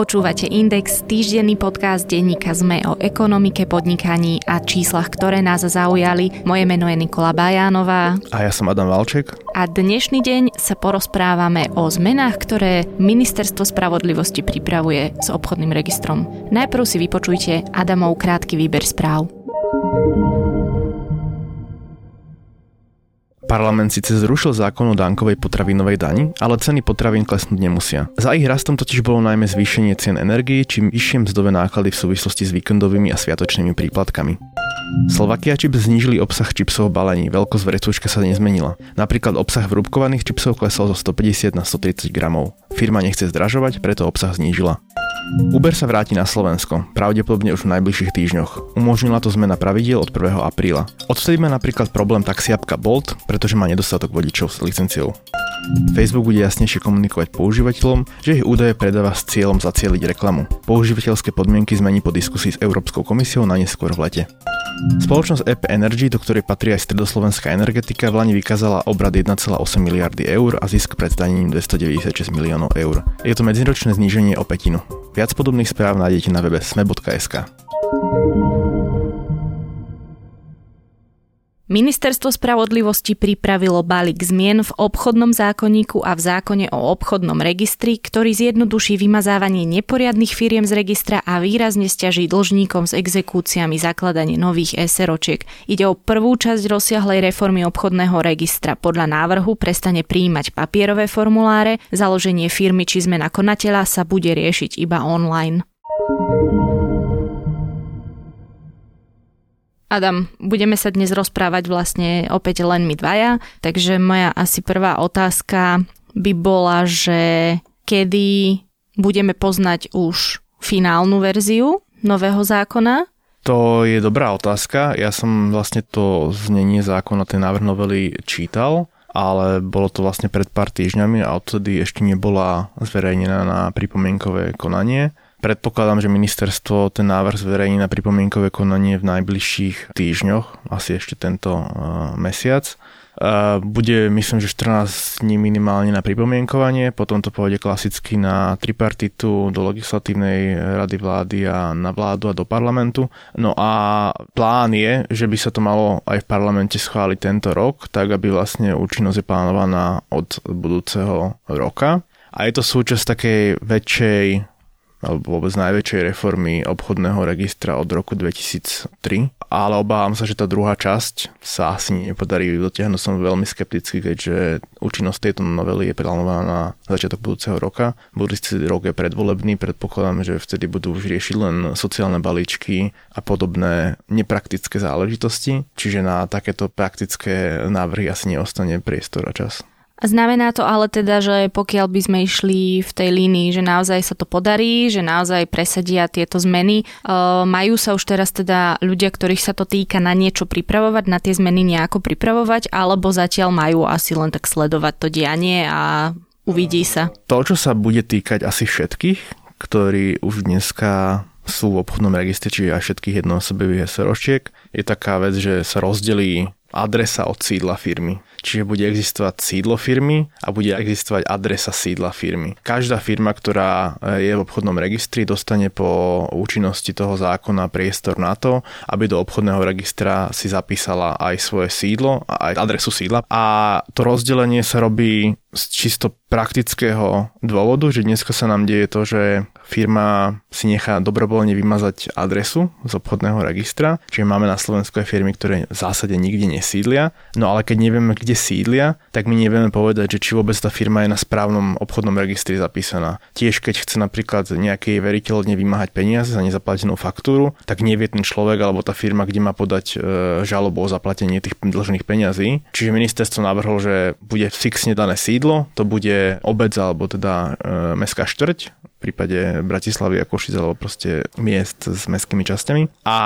Počúvate Index, týždenný podcast denníka ZME o ekonomike, podnikaní a číslach, ktoré nás zaujali. Moje meno je Nikola Bajánová. A ja som Adam Valček. A dnešný deň sa porozprávame o zmenách, ktoré Ministerstvo spravodlivosti pripravuje s obchodným registrom. Najprv si vypočujte Adamov krátky výber správ. Parlament síce zrušil zákon o dánkovej potravinovej dani, ale ceny potravín klesnúť nemusia. Za ich rastom totiž bolo najmä zvýšenie cien energii, čím vyššie mzdové náklady v súvislosti s víkendovými a sviatočnými príplatkami. Slovakia Chips znížili obsah čipsov v balení, veľkosť vrecuška sa nezmenila. Napríklad obsah vrúbkovaných čipsov klesol zo 150 na 130 gramov. Firma nechce zdražovať, preto obsah znížila. Uber sa vráti na Slovensko, pravdepodobne už v najbližších týždňoch. Umožnila to zmena pravidiel od 1. apríla. Odvtedy má napríklad problém taxiapka Bolt, pretože má nedostatok vodičov s licenciou. Facebook bude jasnejšie komunikovať používateľom, že ich údaje predáva s cieľom zacieliť reklamu. Používateľské podmienky zmení po diskusii s Európskou komisiou na neskôr v lete. Spoločnosť EP Energy, do ktorej patrí aj stredoslovenská energetika, v Lani vykázala obrad 1,8 miliardy eur a zisk pred zdanením 296 miliónov eur. Je to medziročné zníženie o petinu. Viac podobných správ nájdete na webe sme.sk. Ministerstvo spravodlivosti pripravilo balík zmien v obchodnom zákonníku a v zákone o obchodnom registri, ktorý zjednoduší vymazávanie neporiadnych firiem z registra a výrazne stiaží dlžníkom s exekúciami zakladanie nových SROčiek. Ide o prvú časť rozsiahlej reformy obchodného registra. Podľa návrhu prestane príjmať papierové formuláre, založenie firmy či zmena konateľa sa bude riešiť iba online. Adam, budeme sa dnes rozprávať vlastne opäť len my dvaja, takže moja asi prvá otázka by bola, že kedy budeme poznať už finálnu verziu nového zákona? To je dobrá otázka. Ja som vlastne to znenie zákona, ten návrh novely čítal, ale bolo to vlastne pred pár týždňami a odtedy ešte nebola zverejnená na pripomienkové konanie. Predpokladám, že ministerstvo ten návrh zverejní na pripomienkové konanie v najbližších týždňoch, asi ešte tento uh, mesiac. Uh, bude, myslím, že 14 dní minimálne na pripomienkovanie, potom to pôjde klasicky na tripartitu do legislatívnej rady vlády a na vládu a do parlamentu. No a plán je, že by sa to malo aj v parlamente schváliť tento rok, tak aby vlastne účinnosť je plánovaná od budúceho roka. A je to súčasť takej väčšej alebo vôbec najväčšej reformy obchodného registra od roku 2003. Ale obávam sa, že tá druhá časť sa asi nepodarí dotiahnuť. Som veľmi skeptický, keďže účinnosť tejto novely je plánovaná na začiatok budúceho roka. Budúci rok je predvolebný, predpokladám, že vtedy budú už riešiť len sociálne balíčky a podobné nepraktické záležitosti. Čiže na takéto praktické návrhy asi neostane priestor a čas. Znamená to ale teda, že pokiaľ by sme išli v tej línii, že naozaj sa to podarí, že naozaj presadia tieto zmeny, uh, majú sa už teraz teda ľudia, ktorých sa to týka na niečo pripravovať, na tie zmeny nejako pripravovať, alebo zatiaľ majú asi len tak sledovať to dianie a uvidí sa? To, čo sa bude týkať asi všetkých, ktorí už dneska sú v obchodnom registri, čiže aj všetkých jednoosobových SROčiek, je taká vec, že sa rozdelí adresa od sídla firmy. Čiže bude existovať sídlo firmy a bude existovať adresa sídla firmy. Každá firma, ktorá eh, je v obchodnom registri, dostane po účinnosti toho zákona priestor na to, aby do obchodného registra si zapísala aj svoje sídlo a aj adresu sídla. A to rozdelenie sa robí z čisto praktického dôvodu, že dneska sa nám deje to, že firma si nechá dobrovoľne vymazať adresu z obchodného registra, čiže máme na Slovensku aj firmy, ktoré v zásade nikde nesídlia, no ale keď nevieme, kde sídlia, tak my nevieme povedať, že či vôbec tá firma je na správnom obchodnom registri zapísaná. Tiež keď chce napríklad nejaký veriteľ vymáhať peniaze za nezaplatenú faktúru, tak nevie ten človek alebo tá firma, kde má podať e, žalobu o zaplatenie tých dlžných peňazí. Čiže ministerstvo navrhlo, že bude fixne dané sídlo sídlo, to bude obec alebo teda e, mestská štvrť, v prípade Bratislavy a Košic alebo proste miest s mestskými časťami. A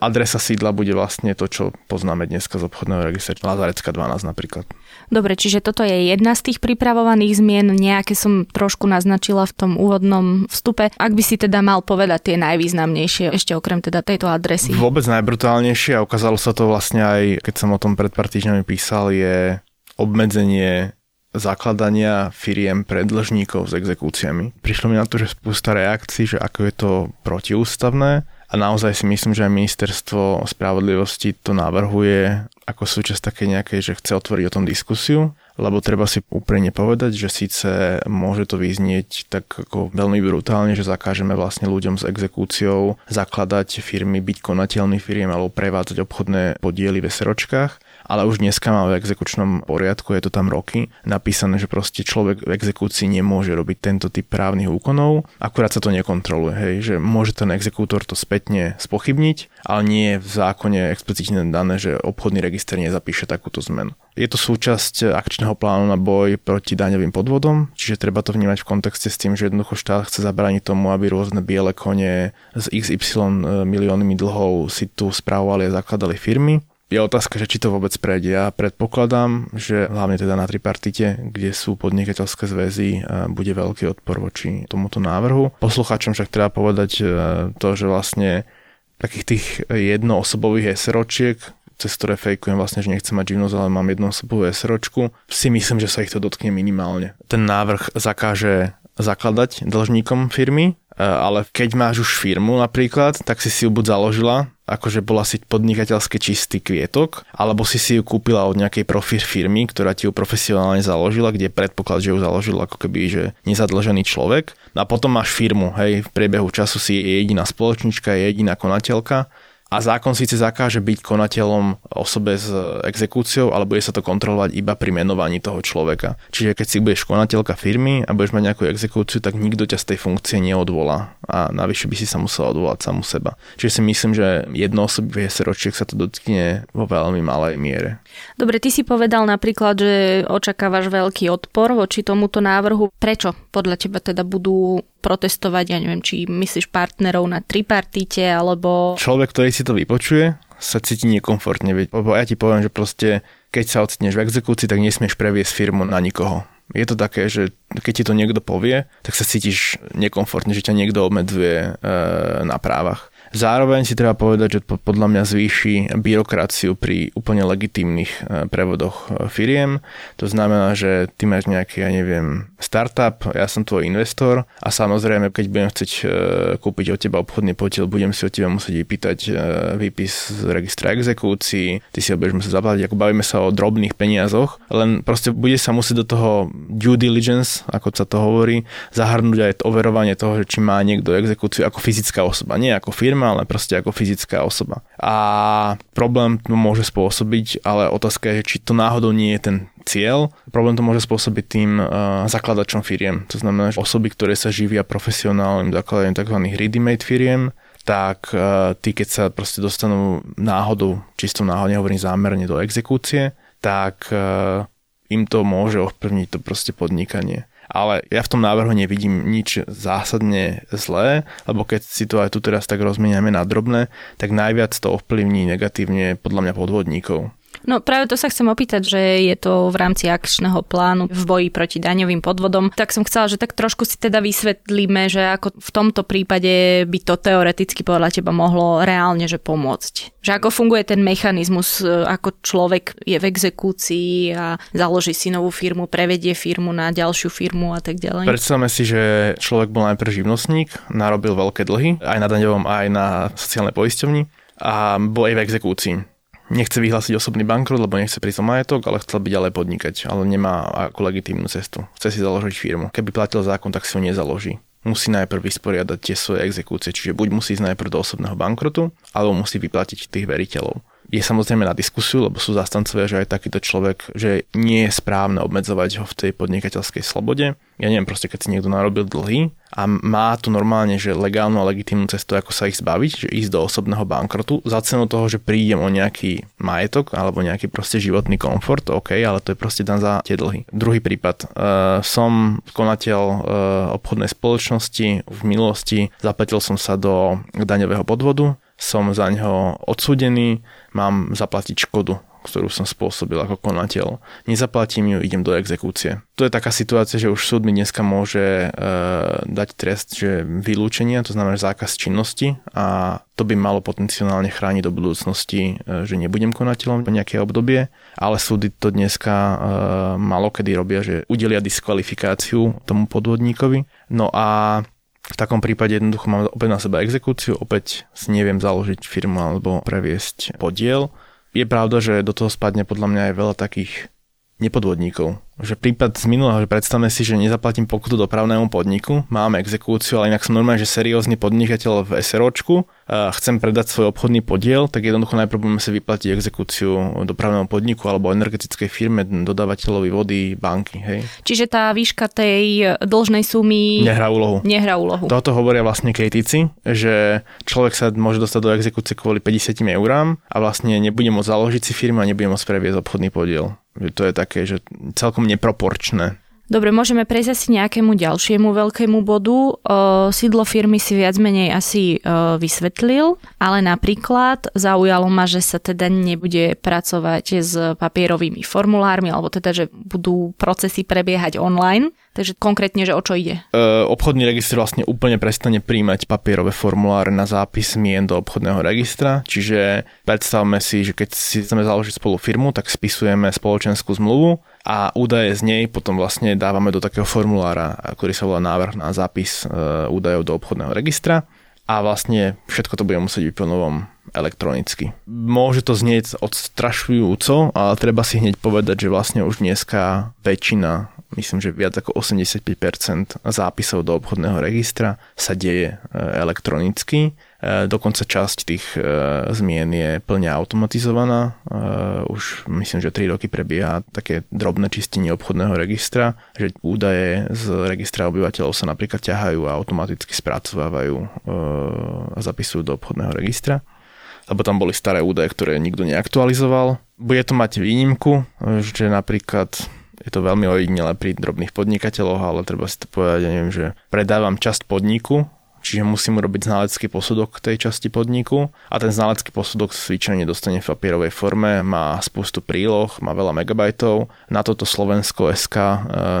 adresa sídla bude vlastne to, čo poznáme dneska z obchodného registra Lazarecka 12 napríklad. Dobre, čiže toto je jedna z tých pripravovaných zmien, nejaké som trošku naznačila v tom úvodnom vstupe. Ak by si teda mal povedať tie najvýznamnejšie, ešte okrem teda tejto adresy. Vôbec najbrutálnejšie a ukázalo sa to vlastne aj, keď som o tom pred pár týždňami písal, je obmedzenie zakladania firiem pre dlžníkov s exekúciami. Prišlo mi na to, že spústa reakcií, že ako je to protiústavné a naozaj si myslím, že aj ministerstvo spravodlivosti to navrhuje ako súčasť také nejakej, že chce otvoriť o tom diskusiu, lebo treba si úprimne povedať, že síce môže to vyznieť tak ako veľmi brutálne, že zakážeme vlastne ľuďom s exekúciou zakladať firmy, byť konateľný firiem alebo prevádzať obchodné podiely v SROčkách, ale už dneska má v exekučnom poriadku, je to tam roky, napísané, že proste človek v exekúcii nemôže robiť tento typ právnych úkonov, akurát sa to nekontroluje, hej, že môže ten exekútor to spätne spochybniť, ale nie je v zákone explicitne dané, že obchodný register nezapíše takúto zmenu. Je to súčasť akčného plánu na boj proti daňovým podvodom, čiže treba to vnímať v kontexte s tým, že jednoducho štát chce zabrániť tomu, aby rôzne biele kone s XY miliónmi dlhov si tu správovali a zakladali firmy je otázka, že či to vôbec prejde. Ja predpokladám, že hlavne teda na tripartite, kde sú podnikateľské zväzy, bude veľký odpor voči tomuto návrhu. Poslucháčom však treba povedať e, to, že vlastne takých tých jednoosobových SROčiek, cez ktoré fejkujem vlastne, že nechcem mať živnosť, ale mám jednoosobovú SROčku, si myslím, že sa ich to dotkne minimálne. Ten návrh zakáže zakladať dlžníkom firmy, e, ale keď máš už firmu napríklad, tak si si ju buď založila akože bola si podnikateľské čistý kvietok, alebo si si ju kúpila od nejakej profi firmy, ktorá ti ju profesionálne založila, kde predpoklad, že ju založil ako keby, že nezadlžený človek. No a potom máš firmu, hej, v priebehu času si je jediná spoločnička, je jediná konateľka a zákon síce zakáže byť konateľom osobe s exekúciou, ale bude sa to kontrolovať iba pri menovaní toho človeka. Čiže keď si budeš konateľka firmy a budeš mať nejakú exekúciu, tak nikto ťa z tej funkcie neodvolá a navyše by si sa musel odvolať samu seba. Čiže si myslím, že jednoosobý SROčiek sa to dotkne vo veľmi malej miere. Dobre, ty si povedal napríklad, že očakávaš veľký odpor voči tomuto návrhu. Prečo podľa teba teda budú protestovať, ja neviem, či myslíš partnerov na tripartite, alebo... Človek, ktorý si to vypočuje, sa cíti nekomfortne, lebo ja ti poviem, že proste keď sa ocitneš v exekúcii, tak nesmieš previesť firmu na nikoho. Je to také, že keď ti to niekto povie, tak sa cítiš nekomfortne, že ťa niekto obmedzuje e, na právach. Zároveň si treba povedať, že to podľa mňa zvýši byrokraciu pri úplne legitímnych e, prevodoch e, firiem. To znamená, že ty máš nejaký, ja neviem, startup, ja som tvoj investor a samozrejme, keď budem chcieť e, kúpiť od teba obchodný podiel, budem si od teba musieť vypýtať výpis z registra exekúcií, ty si ho budeš musieť zaplatiť, ako bavíme sa o drobných peniazoch, len proste bude sa musieť do toho due diligence, ako sa to hovorí, zahrnúť aj overovanie toho, že či má niekto exekúciu ako fyzická osoba, nie ako firma, firma, ale proste ako fyzická osoba. A problém to môže spôsobiť, ale otázka je, či to náhodou nie je ten cieľ. Problém to môže spôsobiť tým uh, zakladačom firiem. To znamená, že osoby, ktoré sa živia profesionálnym zakladaním tzv. ready-made firiem, tak uh, tí, keď sa proste dostanú náhodou, čisto náhodou, nehovorím zámerne do exekúcie, tak uh, im to môže ovplyvniť to proste podnikanie ale ja v tom návrhu nevidím nič zásadne zlé, lebo keď si to aj tu teraz tak rozmieniame na drobné, tak najviac to ovplyvní negatívne podľa mňa podvodníkov. No práve to sa chcem opýtať, že je to v rámci akčného plánu v boji proti daňovým podvodom. Tak som chcela, že tak trošku si teda vysvetlíme, že ako v tomto prípade by to teoreticky podľa teba mohlo reálne že pomôcť. Že ako funguje ten mechanizmus, e, ako človek je v exekúcii a založí si novú firmu, prevedie firmu na ďalšiu firmu a tak ďalej. Predstavme si, že človek bol najprv živnostník, narobil veľké dlhy, aj na daňovom, aj na sociálnej poisťovni a bol aj v exekúcii nechce vyhlásiť osobný bankrot, lebo nechce prísť o majetok, ale chcel by ďalej podnikať, ale nemá ako legitímnu cestu. Chce si založiť firmu. Keby platil zákon, tak si ho nezaloží. Musí najprv vysporiadať tie svoje exekúcie, čiže buď musí ísť najprv do osobného bankrotu, alebo musí vyplatiť tých veriteľov je samozrejme na diskusiu, lebo sú zastancovia, že aj takýto človek, že nie je správne obmedzovať ho v tej podnikateľskej slobode. Ja neviem, proste keď si niekto narobil dlhy a má tu normálne, že legálnu a legitímnu cestu, ako sa ich zbaviť, že ísť do osobného bankrotu za cenu toho, že prídem o nejaký majetok alebo nejaký proste životný komfort, OK, ale to je proste dan za tie dlhy. Druhý prípad. Uh, som konateľ uh, obchodnej spoločnosti, v minulosti zaplatil som sa do daňového podvodu, som za ňo odsúdený, mám zaplatiť škodu ktorú som spôsobil ako konateľ. Nezaplatím ju, idem do exekúcie. To je taká situácia, že už súd mi dneska môže e, dať trest, že vylúčenia, to znamená zákaz činnosti a to by malo potenciálne chrániť do budúcnosti, e, že nebudem konateľom po nejaké obdobie, ale súdy to dneska e, malo kedy robia, že udelia diskvalifikáciu tomu podvodníkovi. No a v takom prípade jednoducho mám opäť na seba exekúciu, opäť si neviem založiť firmu alebo previesť podiel. Je pravda, že do toho spadne podľa mňa aj veľa takých nepodvodníkov. Že prípad z minulého, že predstavme si, že nezaplatím pokutu dopravnému podniku, máme exekúciu, ale inak som normálne, že seriózny podnikateľ v SROčku, a chcem predať svoj obchodný podiel, tak jednoducho najprv budeme si vyplatiť exekúciu dopravnému podniku alebo energetickej firme, dodávateľovi vody, banky. Hej. Čiže tá výška tej dlžnej sumy nehrá úlohu. Nehrá úlohu. Toto hovoria vlastne kritici, že človek sa môže dostať do exekúcie kvôli 50 eurám a vlastne nebude môcť založiť si firmu a nebude môcť previesť obchodný podiel. Že to je také, že celkom neproporčné. Dobre, môžeme prejsť asi nejakému ďalšiemu veľkému bodu. O, sídlo firmy si viac menej asi vysvetlil, ale napríklad zaujalo ma, že sa teda nebude pracovať s papierovými formulármi, alebo teda, že budú procesy prebiehať online. Takže konkrétne, že o čo ide? E, obchodný register vlastne úplne prestane príjmať papierové formuláre na zápis mien do obchodného registra, čiže predstavme si, že keď si chceme založiť spolu firmu, tak spisujeme spoločenskú zmluvu a údaje z nej potom vlastne dávame do takého formulára, ktorý sa volá návrh na zápis e, údajov do obchodného registra a vlastne všetko to bude musieť byť po novom elektronicky. Môže to znieť odstrašujúco, ale treba si hneď povedať, že vlastne už dneska väčšina myslím, že viac ako 85% zápisov do obchodného registra sa deje e, elektronicky. E, dokonca časť tých e, zmien je plne automatizovaná. Už myslím, že 3 roky prebieha také drobné čistenie obchodného registra, že údaje z registra obyvateľov sa napríklad ťahajú a automaticky spracovávajú a zapisujú do obchodného registra lebo tam boli staré údaje, ktoré nikto neaktualizoval. Bude to mať výnimku, že napríklad je to veľmi ojedinele pri drobných podnikateľoch, ale treba si to povedať, ja neviem, že predávam časť podniku, čiže musím urobiť znalecký posudok k tej časti podniku a ten znalecký posudok zvyčajne dostane v papierovej forme, má spustu príloh, má veľa megabajtov. Na toto Slovensko SK e,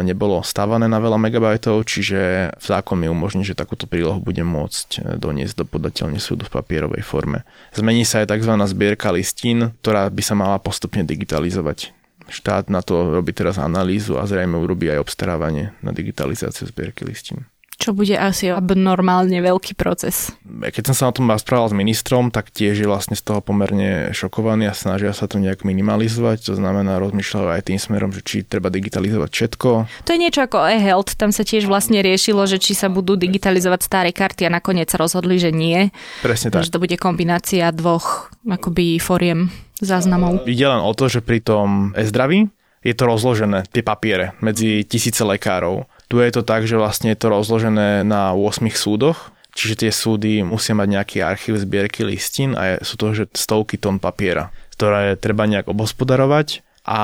nebolo stávané na veľa megabajtov, čiže v zákon mi umožní, že takúto prílohu budem môcť e, doniesť do podateľne súdu v papierovej forme. Zmení sa aj tzv. zbierka listín, ktorá by sa mala postupne digitalizovať štát na to robí teraz analýzu a zrejme urobí aj obstarávanie na digitalizáciu zbierky listín. Čo bude asi abnormálne veľký proces. Keď som sa o tom rozprával s ministrom, tak tiež je vlastne z toho pomerne šokovaný a snažia sa to nejak minimalizovať. To znamená, rozmýšľajú aj tým smerom, že či treba digitalizovať všetko. To je niečo ako e-health. Tam sa tiež vlastne riešilo, že či sa budú digitalizovať staré karty a nakoniec sa rozhodli, že nie. Presne tak. Že to bude kombinácia dvoch akoby foriem záznamov. Ide len o to, že pri tom e-zdraví je to rozložené, tie papiere, medzi tisíce lekárov. Tu je to tak, že vlastne je to rozložené na 8 súdoch, čiže tie súdy musia mať nejaký archív zbierky listín a sú to že stovky tón papiera, ktoré treba nejak obhospodarovať a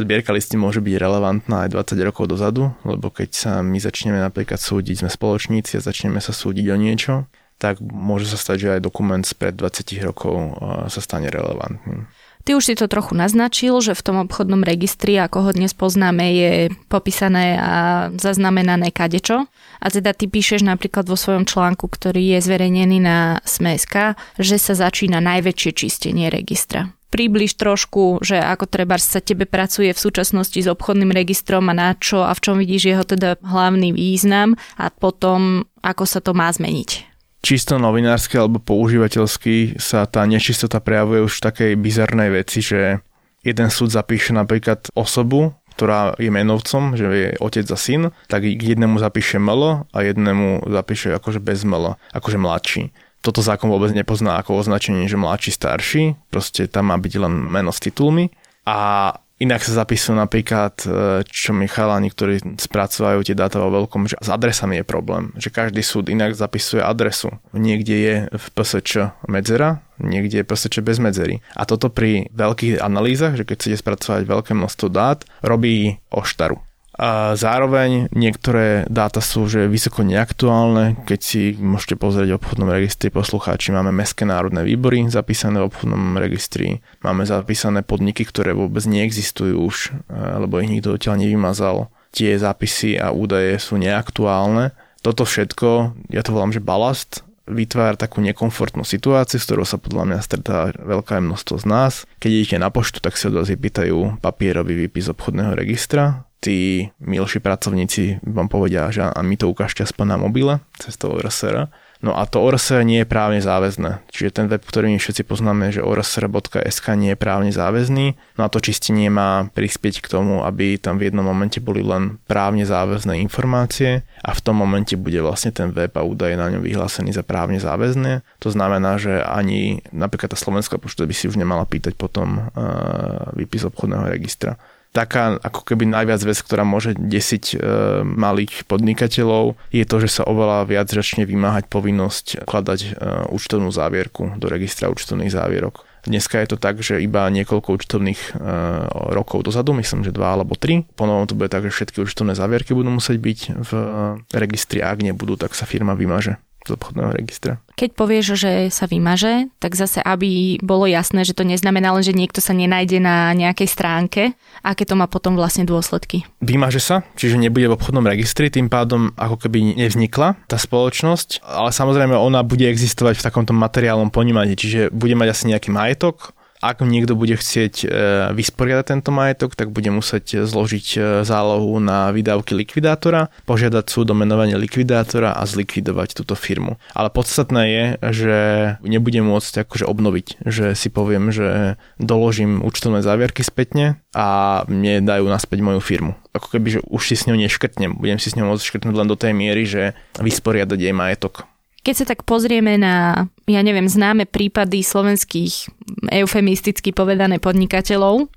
zbierka listín môže byť relevantná aj 20 rokov dozadu, lebo keď sa my začneme napríklad súdiť, sme spoločníci a začneme sa súdiť o niečo, tak môže sa stať, že aj dokument spred 20 rokov sa stane relevantným. Ty už si to trochu naznačil, že v tom obchodnom registri, ako ho dnes poznáme, je popísané a zaznamenané kadečo. A teda ty píšeš napríklad vo svojom článku, ktorý je zverejnený na Smeska, že sa začína najväčšie čistenie registra približ trošku, že ako treba sa tebe pracuje v súčasnosti s obchodným registrom a na čo a v čom vidíš jeho teda hlavný význam a potom ako sa to má zmeniť čisto novinársky alebo používateľsky sa tá nečistota prejavuje už v takej bizarnej veci, že jeden súd zapíše napríklad osobu, ktorá je menovcom, že je otec a syn, tak k jednému zapíše melo a jednému zapíše akože bez melo, akože mladší. Toto zákon vôbec nepozná ako označenie, že mladší, starší, proste tam má byť len meno s titulmi. A Inak sa zapisujú napríklad, e, čo mi chalani, ktorí spracovajú tie dáta vo veľkom, že s adresami je problém. Že každý súd inak zapisuje adresu. Niekde je v PSČ medzera, niekde je PSČ bez medzery. A toto pri veľkých analýzach, že keď chcete spracovať veľké množstvo dát, robí oštaru. Zároveň niektoré dáta sú že vysoko neaktuálne. Keď si môžete pozrieť v obchodnom registri poslucháči, máme Mestské národné výbory zapísané v obchodnom registri, máme zapísané podniky, ktoré vôbec neexistujú už, lebo ich nikto odtiaľ nevymazal. Tie zápisy a údaje sú neaktuálne. Toto všetko, ja to volám, že balast, vytvára takú nekomfortnú situáciu, s ktorou sa podľa mňa stretá veľké množstvo z nás. Keď idete na poštu, tak si od vás vypýtajú papierový výpis obchodného registra. Tí milší pracovníci vám povedia, že a mi to ukážte aspoň na mobile cez toho RSR No a to ORSR nie je právne záväzné. Čiže ten web, ktorý my všetci poznáme, že orsr.sk nie je právne záväzný. No a to čistenie má prispieť k tomu, aby tam v jednom momente boli len právne záväzné informácie a v tom momente bude vlastne ten web a údaje na ňom vyhlásený za právne záväzné. To znamená, že ani napríklad tá slovenská pošta by si už nemala pýtať potom uh, výpis obchodného registra taká ako keby najviac vec, ktorá môže desiť e, malých podnikateľov, je to, že sa oveľa viac začne vymáhať povinnosť kladať e, účtovnú závierku do registra účtovných závierok. Dneska je to tak, že iba niekoľko účtovných e, rokov dozadu, myslím, že dva alebo tri. Ponovom to bude tak, že všetky účtovné závierky budú musieť byť v e, registri, ak nebudú, tak sa firma vymaže z obchodného registra. Keď povieš, že sa vymaže, tak zase, aby bolo jasné, že to neznamená len, že niekto sa nenájde na nejakej stránke, aké to má potom vlastne dôsledky. Vymaže sa, čiže nebude v obchodnom registri, tým pádom ako keby nevznikla tá spoločnosť, ale samozrejme ona bude existovať v takomto materiálnom ponímaní, čiže bude mať asi nejaký majetok, ak niekto bude chcieť e, vysporiadať tento majetok, tak bude musieť zložiť e, zálohu na výdavky likvidátora, požiadať súd o menovanie likvidátora a zlikvidovať túto firmu. Ale podstatné je, že nebudem môcť akože obnoviť, že si poviem, že doložím účtovné závierky spätne a mne dajú naspäť moju firmu. Ako keby, že už si s ňou neškrtnem, budem si s ňou môcť škrtnúť len do tej miery, že vysporiadať jej majetok. Keď sa tak pozrieme na, ja neviem, známe prípady slovenských eufemisticky povedané podnikateľov,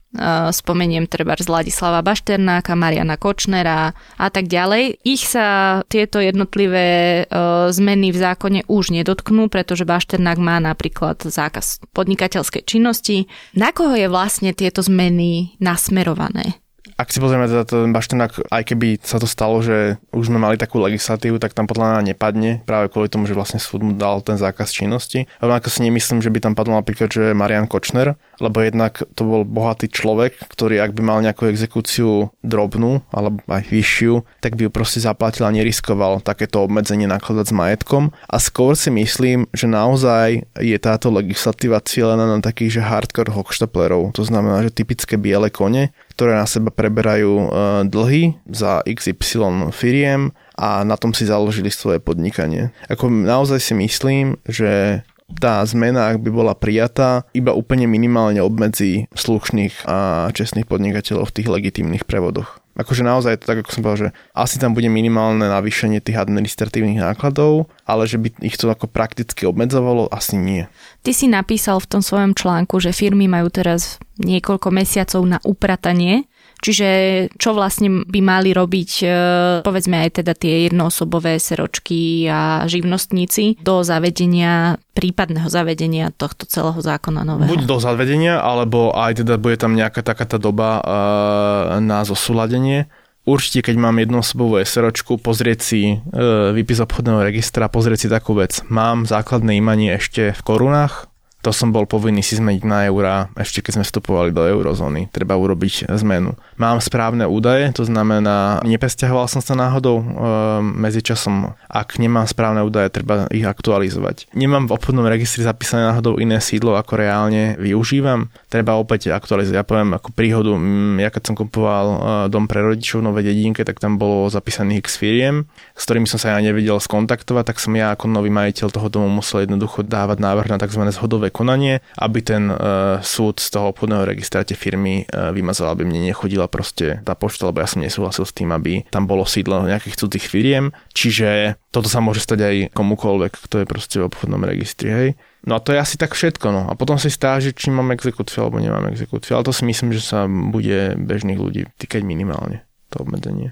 spomeniem treba z Ladislava Bašternáka, Mariana Kočnera a tak ďalej. Ich sa tieto jednotlivé zmeny v zákone už nedotknú, pretože Bašternák má napríklad zákaz podnikateľskej činnosti. Na koho je vlastne tieto zmeny nasmerované? Ak si pozrieme teda ten Baštenák, aj keby sa to stalo, že už sme mali takú legislatívu, tak tam podľa mňa nepadne, práve kvôli tomu, že vlastne súd mu dal ten zákaz činnosti. Rovnako si nemyslím, že by tam padlo napríklad, že Marian Kočner, lebo jednak to bol bohatý človek, ktorý ak by mal nejakú exekúciu drobnú alebo aj vyššiu, tak by ju proste zaplatil a neriskoval takéto obmedzenie nakladať s majetkom. A skôr si myslím, že naozaj je táto legislatíva cieľená na takých, že hardcore hochštaplerov. To znamená, že typické biele kone, ktoré na seba preberajú e, dlhy za XY firiem a na tom si založili svoje podnikanie. Ako naozaj si myslím, že tá zmena, ak by bola prijatá, iba úplne minimálne obmedzí slušných a čestných podnikateľov v tých legitímnych prevodoch. Akože naozaj je to tak, ako som povedal, že asi tam bude minimálne navýšenie tých administratívnych nákladov, ale že by ich to ako prakticky obmedzovalo, asi nie. Ty si napísal v tom svojom článku, že firmy majú teraz niekoľko mesiacov na upratanie Čiže čo vlastne by mali robiť e, povedzme aj teda tie jednoosobové seročky a živnostníci do zavedenia prípadného zavedenia tohto celého zákona nového. Buď do zavedenia, alebo aj teda bude tam nejaká taká tá doba uh, na zosúladenie. Určite, keď mám jednoosobovú SROčku, pozrieť si uh, výpis obchodného registra, pozrieť si takú vec. Mám základné imanie ešte v korunách, to som bol povinný si zmeniť na eurá, ešte keď sme vstupovali do eurozóny. Treba urobiť zmenu. Mám správne údaje, to znamená, nepesťahoval som sa náhodou e, medzičasom. Ak nemám správne údaje, treba ich aktualizovať. Nemám v obchodnom registri zapísané náhodou iné sídlo, ako reálne využívam. Treba opäť aktualizovať. Ja poviem ako príhodu, mm, ja keď som kupoval e, dom pre rodičov v Novej dedinke, tak tam bolo zapísaných x firiem, s ktorými som sa ja nevedel skontaktovať, tak som ja ako nový majiteľ toho domu musel jednoducho dávať návrh na tzv. zhodové konanie, aby ten uh, súd z toho obchodného registra tie firmy uh, vymazal, aby mne nechodila proste tá pošta, lebo ja som nesúhlasil s tým, aby tam bolo sídlo nejakých cudzích firiem. Čiže toto sa môže stať aj komukoľvek, kto je proste v obchodnom registri, hej. No a to je asi tak všetko, no. A potom si stáži, či mám exekúciu alebo nemám exekúciu. Ale to si myslím, že sa bude bežných ľudí týkať minimálne, to obmedzenie.